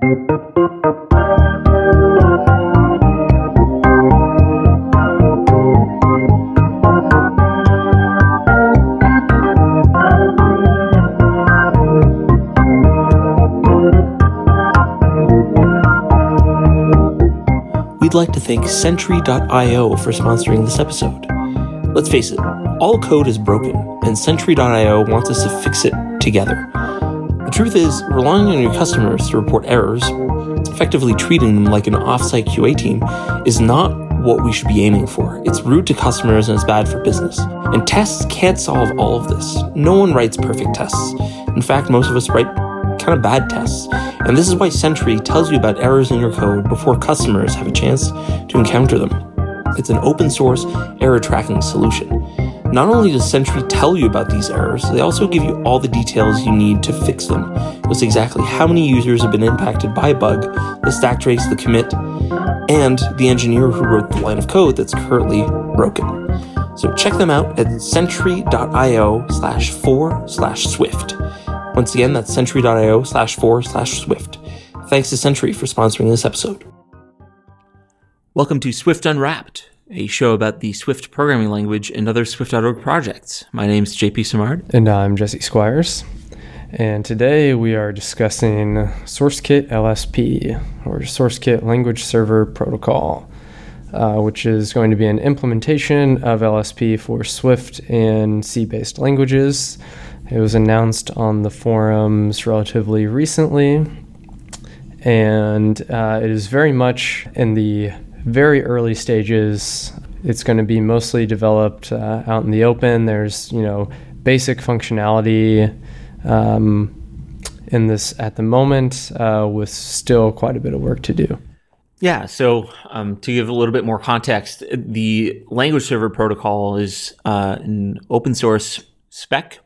We'd like to thank Sentry.io for sponsoring this episode. Let's face it, all code is broken, and Sentry.io wants us to fix it together. The truth is, relying on your customers to report errors, effectively treating them like an offsite QA team, is not what we should be aiming for. It's rude to customers and it's bad for business. And tests can't solve all of this. No one writes perfect tests. In fact, most of us write kind of bad tests. And this is why Sentry tells you about errors in your code before customers have a chance to encounter them. It's an open source error tracking solution. Not only does Sentry tell you about these errors, they also give you all the details you need to fix them. It's exactly how many users have been impacted by a bug, the stack trace, the commit, and the engineer who wrote the line of code that's currently broken. So check them out at sentry.io slash 4 slash swift. Once again, that's sentry.io slash 4 slash swift. Thanks to Sentry for sponsoring this episode. Welcome to Swift Unwrapped, a show about the Swift programming language and other Swift.org projects. My name is JP Simard. And I'm Jesse Squires. And today we are discussing SourceKit LSP, or SourceKit Language Server Protocol, uh, which is going to be an implementation of LSP for Swift and C based languages. It was announced on the forums relatively recently, and uh, it is very much in the very early stages. It's going to be mostly developed uh, out in the open. There's, you know, basic functionality um, in this at the moment, uh, with still quite a bit of work to do. Yeah, so um, to give a little bit more context, the language server protocol is uh, an open source spec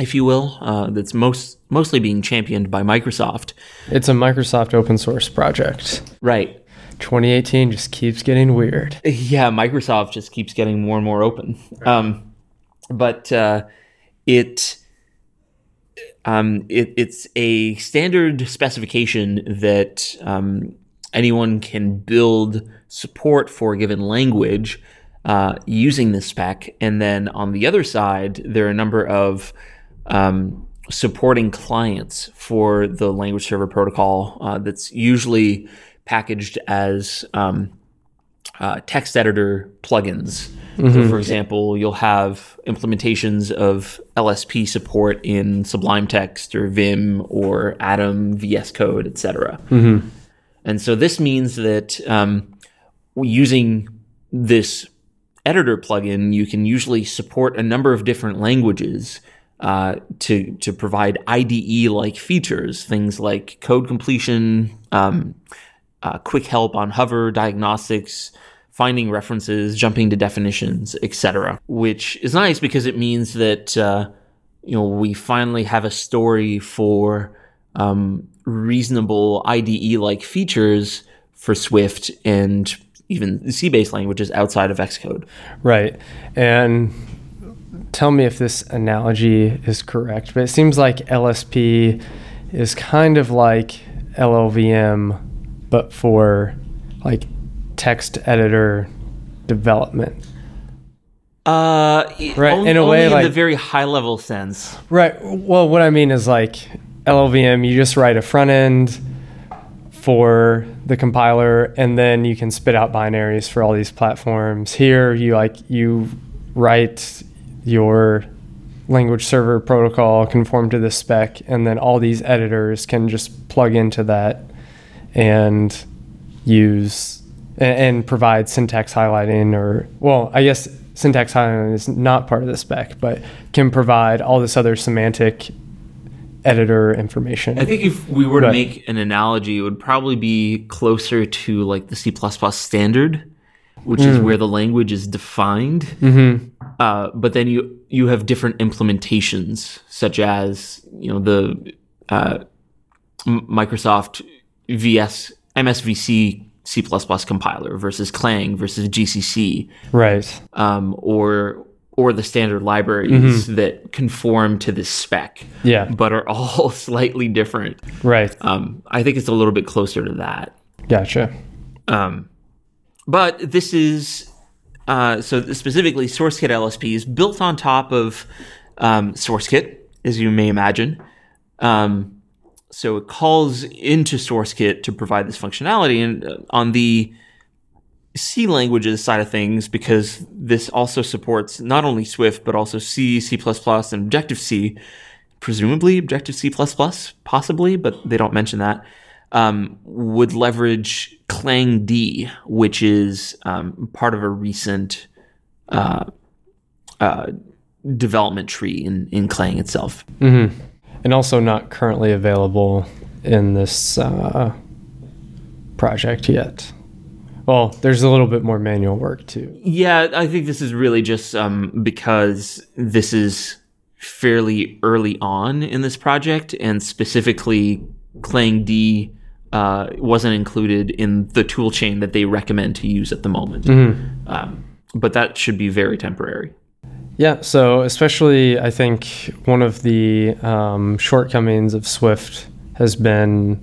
if you will, uh, that's most mostly being championed by Microsoft. It's a Microsoft open source project. Right. 2018 just keeps getting weird. Yeah, Microsoft just keeps getting more and more open. Um, but uh, it, um, it it's a standard specification that um, anyone can build support for a given language uh, using this spec. And then on the other side, there are a number of um, supporting clients for the language server protocol uh, that's usually packaged as um, uh, text editor plugins. Mm-hmm. So for example, you'll have implementations of LSP support in Sublime Text or Vim or Atom, VS Code, etc. Mm-hmm. And so this means that um, using this editor plugin, you can usually support a number of different languages uh, to to provide IDE like features, things like code completion, um, uh, quick help on hover diagnostics, finding references, jumping to definitions, etc. Which is nice because it means that uh, you know we finally have a story for um, reasonable IDE like features for Swift and even C-based languages outside of Xcode. Right, and tell me if this analogy is correct, but it seems like LSP is kind of like LLVM, but for like text editor development. Uh, right. in a way, in like the very high level sense. Right. Well, what I mean is like LLVM, you just write a front end for the compiler, and then you can spit out binaries for all these platforms. Here, you like you write your language server protocol conform to the spec, and then all these editors can just plug into that and use and, and provide syntax highlighting or well, I guess syntax highlighting is not part of the spec, but can provide all this other semantic editor information. I think if we were but, to make an analogy, it would probably be closer to like the C standard, which mm. is where the language is defined. Mm-hmm. Uh, but then you you have different implementations, such as you know the uh, Microsoft VS MSVC C++ compiler versus Clang versus GCC, right? Um, or or the standard libraries that conform to this spec, Yeah. but are all slightly different. Right. Um, I think it's a little bit closer to that. Gotcha. Um, but this is uh, so specifically SourceKit LSP is built on top of um, SourceKit, as you may imagine. Um, so it calls into SourceKit to provide this functionality, and uh, on the C languages side of things, because this also supports not only Swift but also C, C++, and Objective C, presumably Objective C++, possibly, but they don't mention that. Um, would leverage clangd, which is um, part of a recent uh, uh, development tree in, in Clang itself. Mm-hmm. And also not currently available in this uh, project yet. Well, there's a little bit more manual work too. Yeah, I think this is really just um, because this is fairly early on in this project, and specifically clangd uh, wasn't included in the toolchain that they recommend to use at the moment. Um, but that should be very temporary. Yeah, so especially I think one of the um, shortcomings of Swift has been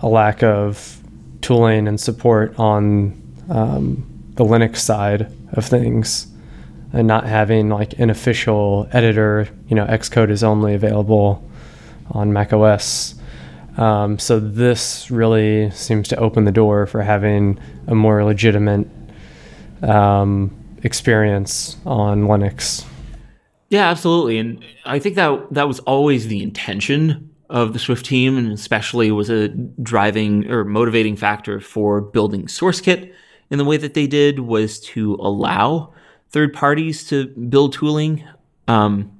a lack of tooling and support on um, the Linux side of things and not having like an official editor. You know, Xcode is only available on macOS. Um, so this really seems to open the door for having a more legitimate um, experience on Linux. Yeah, absolutely. And I think that that was always the intention of the Swift team, and especially was a driving or motivating factor for building SourceKit in the way that they did was to allow third parties to build tooling. Um,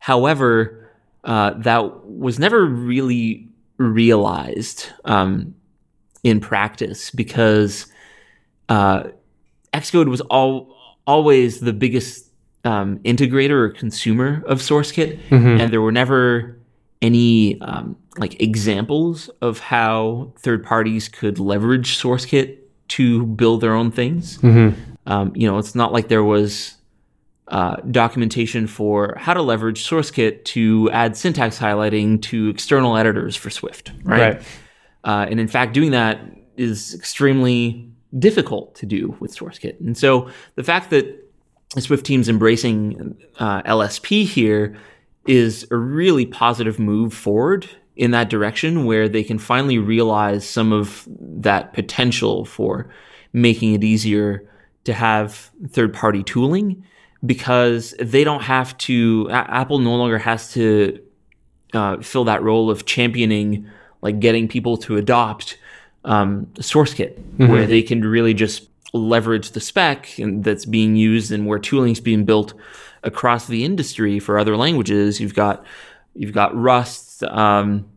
however, uh, that was never really realized um, in practice because uh, Xcode was all always the biggest um, integrator or consumer of SourceKit, and there were never any um, like examples of how third parties could leverage SourceKit to build their own things. Um, you know, it's not like there was uh, documentation for how to leverage SourceKit to add syntax highlighting to external editors for Swift, right? Right. Uh, and in fact, doing that is extremely difficult to do with SourceKit. And so the fact that Swift team's embracing uh, LSP here is a really positive move forward in that direction where they can finally realize some of that potential for making it easier to have third party tooling because they don't have to, Apple no longer has to uh, fill that role of championing, like getting people to adopt um, SourceKit, where they can really just leverage the spec and that's being used and where tooling's being built across the industry for other languages. You've got you've got Rust, um,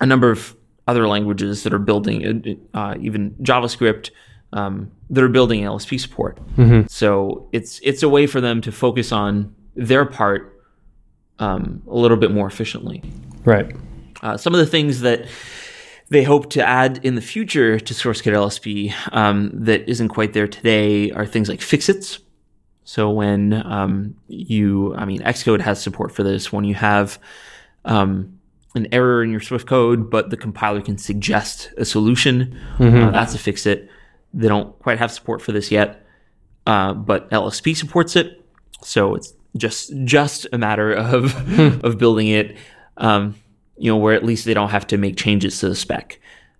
a number of other languages that are building, uh, even JavaScript, um, that are building LSP support. So it's it's a way for them to focus on their part um, a little bit more efficiently. Right. Uh, some of the things that they hope to add in the future to SourceKit LSP um, that isn't quite there today are things like fixits. So when um, you, I mean, Xcode has support for this. When you have um, an error in your Swift code, but the compiler can suggest a solution, uh, that's a fixit. They don't quite have support for this yet, uh, but LSP supports it. So it's just just a matter of of building it. Um, you know, where at least they don't have to make changes to the spec.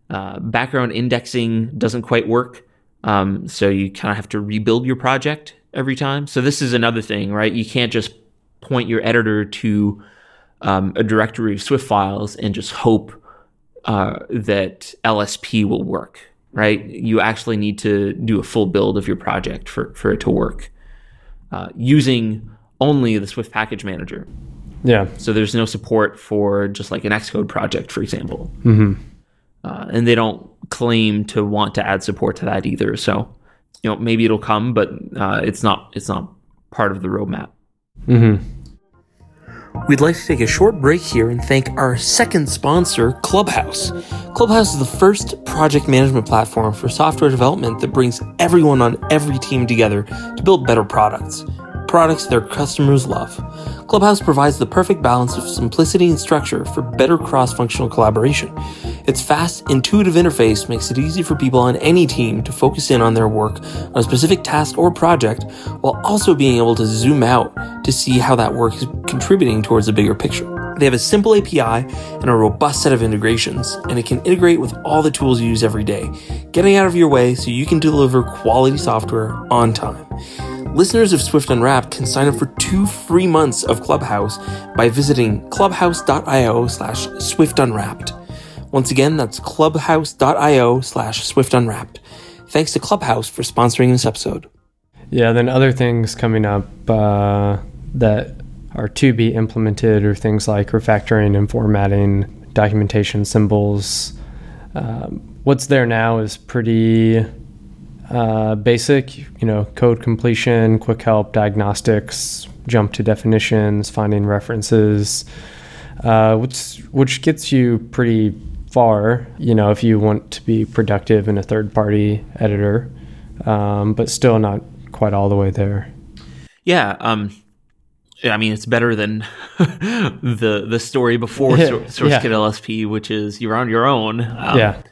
Uh, background indexing doesn't quite work, um, so you kind of have to rebuild your project every time. So this is another thing, right? You can't just point your editor to um, a directory of Swift files and just hope uh, that LSP will work, right? You actually need to do a full build of your project for, for it to work uh, using only the Swift package manager. Yeah. So there's no support for just like an Xcode project, for example. Mm-hmm. Uh, and they don't claim to want to add support to that either. So, you know, maybe it'll come, but uh, it's not. It's not part of the roadmap. We'd like to take a short break here and thank our second sponsor, Clubhouse. Clubhouse is the first project management platform for software development that brings everyone on every team together to build better products. Products their customers love. Clubhouse provides the perfect balance of simplicity and structure for better cross functional collaboration. Its fast, intuitive interface makes it easy for people on any team to focus in on their work on a specific task or project while also being able to zoom out to see how that work is contributing towards a bigger picture. They have a simple API and a robust set of integrations, and it can integrate with all the tools you use every day, getting out of your way so you can deliver quality software on time. Listeners of Swift Unwrapped can sign up for two free months of Clubhouse by visiting clubhouse.io slash swiftunwrapped. Once again, that's clubhouse.io slash swiftunwrapped. Thanks to Clubhouse for sponsoring this episode. Yeah, then other things coming up uh, that are to be implemented are things like refactoring and formatting, documentation symbols. Um, what's there now is pretty uh, basic, you know, code completion, quick help, diagnostics, jump to definitions, finding references, uh, which which gets you pretty far, you know, if you want to be productive in a third party editor, um, but still not quite all the way there. Yeah. Um, I mean, it's better than the the story before Yeah, SourceKit yeah. LSP, which is you're on your own. Um, yeah.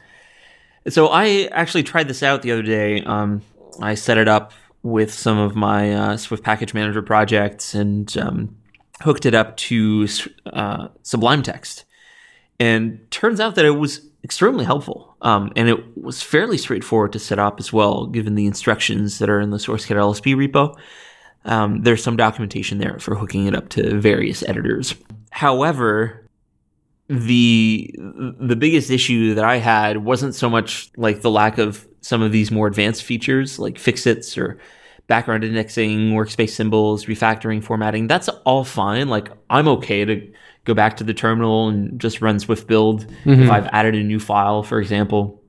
So I actually tried this out the other day. Um, I set it up with some of my uh, Swift Package Manager projects and um, hooked it up to uh, Sublime Text. And turns out that it was extremely helpful. Um, and it was fairly straightforward to set up as well, given the instructions that are in the SourceKit LSP repo. Um, there's some documentation there for hooking it up to various editors. However, the the biggest issue that I had wasn't so much like the lack of some of these more advanced features like fixits or background indexing, workspace symbols, refactoring, formatting. That's all fine. Like I'm okay to go back to the terminal and just run Swift build if I've added a new file, for example.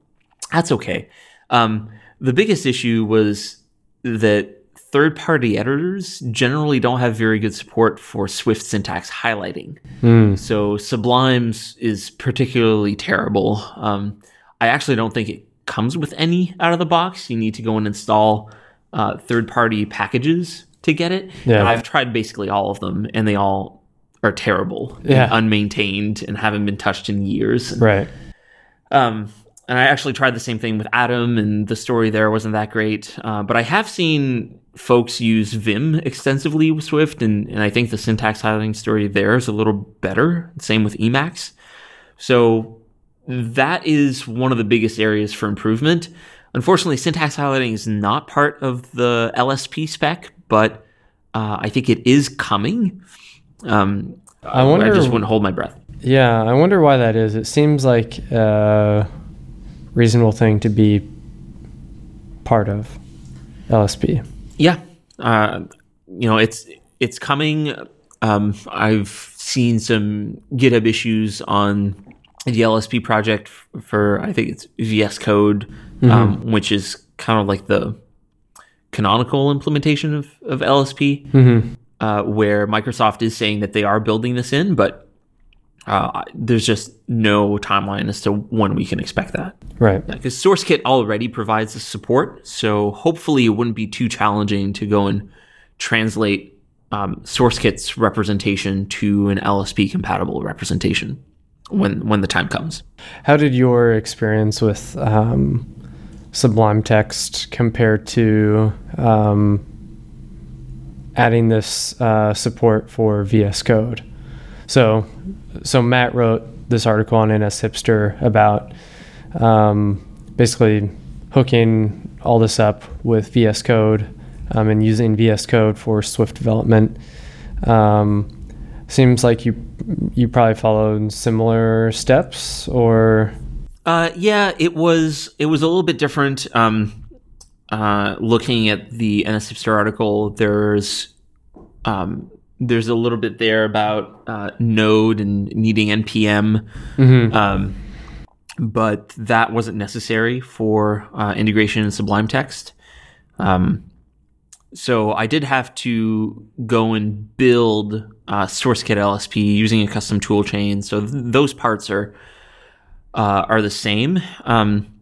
That's okay. Um, the biggest issue was that third party editors generally don't have very good support for Swift syntax highlighting. So Sublime's is particularly terrible. Um, I actually don't think it comes with any out of the box. You need to go and install uh, third party packages to get it. Yeah. And I've tried basically all of them, and they all are terrible, and unmaintained, and haven't been touched in years. Right. Um, and I actually tried the same thing with Atom, and the story there wasn't that great. Uh, but I have seen folks use Vim extensively with Swift, and, and I think the syntax highlighting story there is a little better. Same with Emacs. So that is one of the biggest areas for improvement. Unfortunately, syntax highlighting is not part of the LSP spec, but uh, I think it is coming. Um, I wonder- I just wouldn't hold my breath. Yeah, I wonder why that is. It seems like a reasonable thing to be part of LSP. Yeah, uh, you know it's it's coming. Um, I've seen some GitHub issues on the LSP project for I think it's VS Code, um, which is kind of like the canonical implementation of, of LSP, uh, where Microsoft is saying that they are building this in, but uh, there's just no timeline as to when we can expect that Right. because SourceKit already provides the support, so hopefully it wouldn't be too challenging to go and translate um, SourceKit's representation to an LSP compatible representation when when the time comes. How did your experience with um, Sublime Text compare to um, adding this uh, support for VS Code? So, so Matt wrote this article on NSHipster about um, basically hooking all this up with VS Code um, and using VS Code for Swift development. Um, seems like you you probably followed similar steps, or Uh, yeah, it was it was a little bit different. Um, uh, looking at the NSHipster article, there's um, there's a little bit there about uh, Node and needing npm, um, but that wasn't necessary for uh, integration in Sublime Text. Um, so I did have to go and build uh, SourceKit LSP using a custom tool chain. So th- those parts are uh, are the same. Um,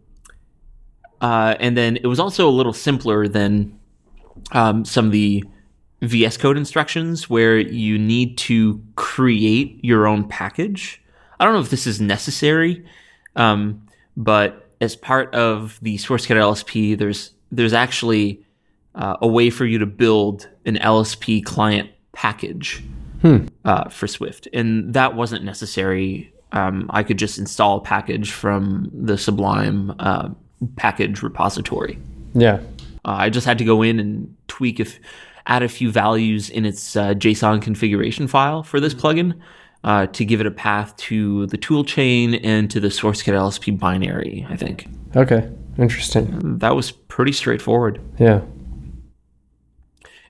uh, and then it was also a little simpler than um, some of the VS Code instructions where you need to create your own package. I don't know if this is necessary, um, but as part of the SourceKit LSP, there's there's actually uh, a way for you to build an LSP client package uh, for Swift, and that wasn't necessary. Um, I could just install a package from the Sublime uh, package repository. Yeah. Uh, I just had to go in and tweak if add a few values in its uh, JSON configuration file for this plugin uh, to give it a path to the toolchain and to the SourceKit LSP binary. I think Okay. Interesting. that was pretty straightforward. Yeah.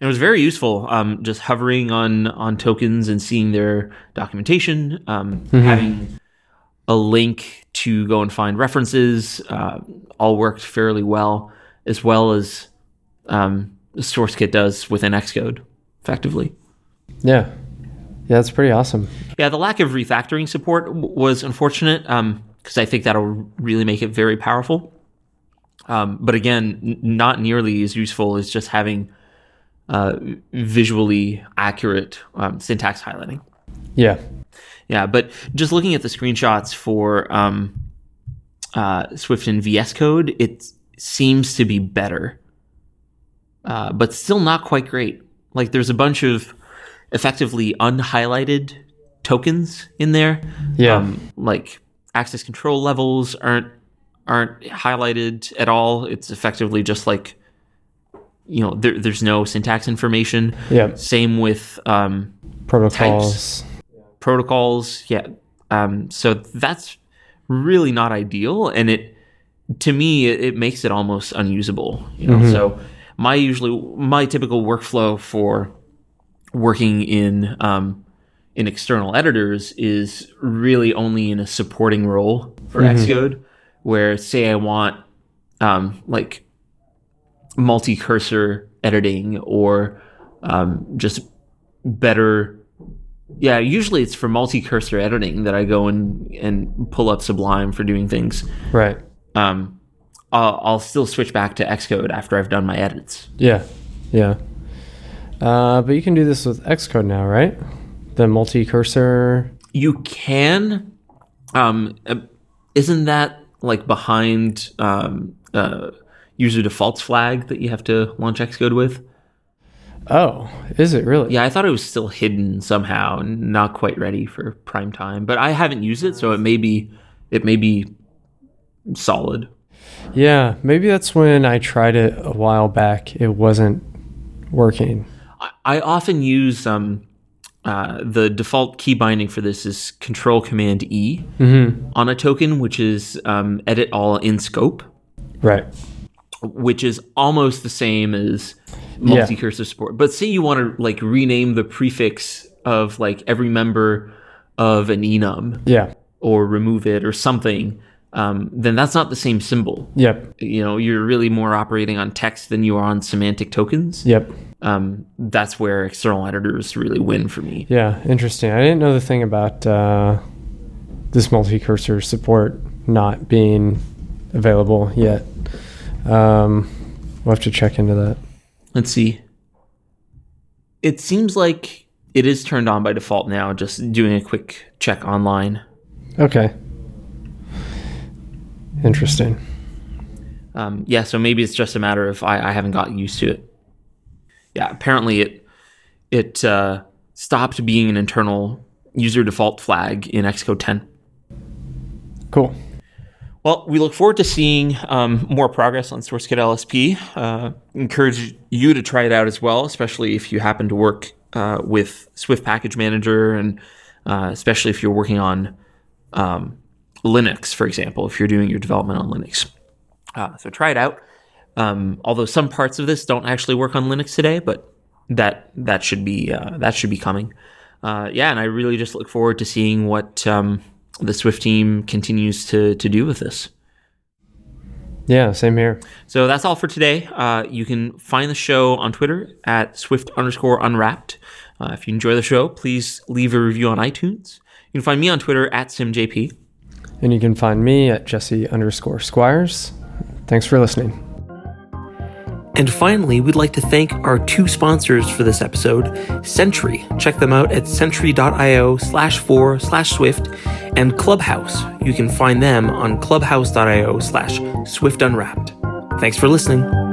It was very useful. Um, just hovering on on tokens and seeing their documentation, um, having a link to go and find references, uh, all worked fairly well, as well as um, SourceKit does within Xcode, effectively. Yeah. Yeah, that's pretty awesome. Yeah, the lack of refactoring support w- was unfortunate because I think that'll really make it very powerful. Um, but again, n- not nearly as useful as just having uh, visually accurate um, syntax highlighting. Yeah. Yeah, but just looking at the screenshots for um, uh, Swift and VS Code, it seems to be better, uh, but still not quite great. Like there's a bunch of effectively unhighlighted tokens in there. Yeah. Um, like access control levels aren't aren't highlighted at all. It's effectively just like you know there, there's no syntax information. yeah. Same with um, Protocols. protocols. Yeah. Um, so that's really not ideal, and it to me it, it makes it almost unusable. You know, so my usually my typical workflow for working in um, in external editors is really only in a supporting role for Xcode, where say I want um, like multi-cursor editing or um, just better yeah usually it's for multi-cursor editing that i go and and pull up sublime for doing things Right. um i'll, I'll still switch back to xcode after i've done my edits Yeah. Yeah. Uh, but you can do this with Xcode now, right? The multi cursor. you can um uh, isn't that like behind um uh user defaults flag that you have to launch xcode with Oh, is it really? yeah i thought it was still hidden somehow and not quite ready for prime time but i haven't used it so it may be it may be solid Yeah. Maybe that's when I tried it a while back. It wasn't working. I- often use um, uh, the default key binding for this is Control Command E on a token, which is um, edit all in scope, Right. which is almost the same as multi cursor support. But say you want to like rename the prefix of like every member of an enum Yeah. or remove it or something, um, then that's not the same symbol. Yep. You know, you're really more operating on text than you are on semantic tokens. Yep. Um, that's where external editors really win for me. Yeah. Interesting. I didn't know the thing about uh, this multi cursor support not being available yet. Um, we'll have to check into that. Let's see. It seems like it is turned on by default now, just doing a quick check online. Okay. Interesting. Um, yeah, so maybe it's just a matter of I, I haven't gotten used to it. Yeah, apparently it it uh, stopped being an internal user default flag in Xcode 10. Cool. Well, we look forward to seeing um, more progress on SourceKit LSP. Uh, encourage you to try it out as well, especially if you happen to work uh, with Swift Package Manager, and uh, especially if you're working on um, Linux, for example, if you're doing your development on Linux. Uh, so try it out. Um, although some parts of this don't actually work on Linux today, but that that should be uh, that should be coming. Uh, yeah, and I really just look forward to seeing what um, the Swift team continues to to do with this. Yeah, same here. So that's all for today. Uh, you can find the show on Twitter at Swift underscore Unwrapped. Uh, if you enjoy the show, please leave a review on iTunes. You can find me on Twitter at SimJP. And you can find me at Jesse underscore Squires. Thanks for listening. And finally, we'd like to thank our two sponsors for this episode, Sentry. Check them out at sentry.io slash four slash Swift and Clubhouse. You can find them on clubhouse.io slash Swift Unwrapped. Thanks for listening.